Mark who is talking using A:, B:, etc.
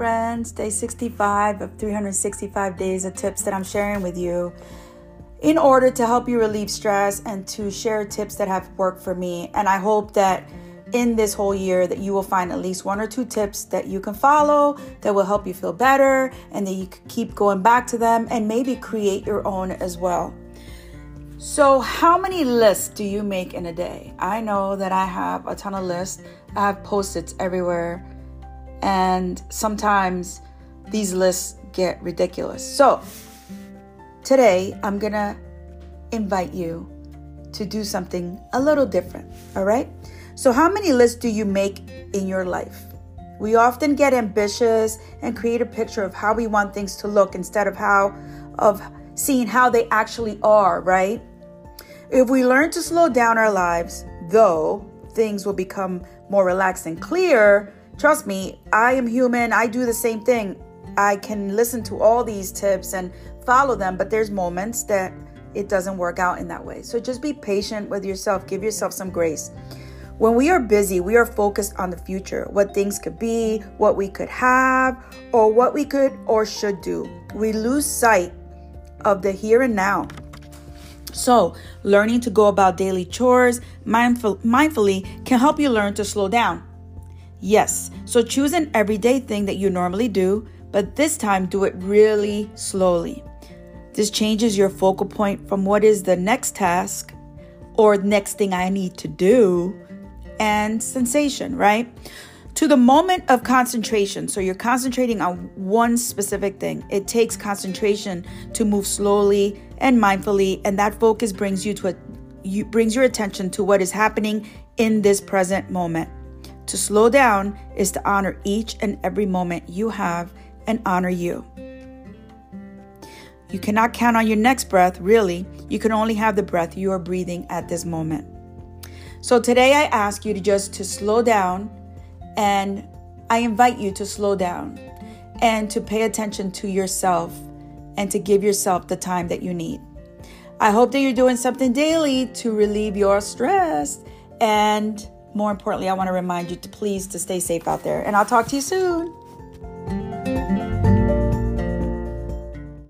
A: friends. Day 65 of 365 days of tips that I'm sharing with you in order to help you relieve stress and to share tips that have worked for me. And I hope that in this whole year that you will find at least one or two tips that you can follow that will help you feel better and that you can keep going back to them and maybe create your own as well. So, how many lists do you make in a day? I know that I have a ton of lists. I have post-its everywhere and sometimes these lists get ridiculous. So, today I'm gonna invite you to do something a little different, all right? So, how many lists do you make in your life? We often get ambitious and create a picture of how we want things to look instead of how of seeing how they actually are, right? If we learn to slow down our lives, though things will become more relaxed and clear, Trust me, I am human. I do the same thing. I can listen to all these tips and follow them, but there's moments that it doesn't work out in that way. So just be patient with yourself. Give yourself some grace. When we are busy, we are focused on the future, what things could be, what we could have, or what we could or should do. We lose sight of the here and now. So, learning to go about daily chores mindful, mindfully can help you learn to slow down. Yes, so choose an everyday thing that you normally do, but this time do it really slowly. This changes your focal point from what is the next task or next thing I need to do and sensation, right? To the moment of concentration. So you're concentrating on one specific thing. It takes concentration to move slowly and mindfully, and that focus brings you to a you brings your attention to what is happening in this present moment. To slow down is to honor each and every moment you have and honor you. You cannot count on your next breath, really. You can only have the breath you are breathing at this moment. So today I ask you to just to slow down and I invite you to slow down and to pay attention to yourself and to give yourself the time that you need. I hope that you're doing something daily to relieve your stress and more importantly, I want to remind you to please to stay safe out there. And I'll talk to you soon.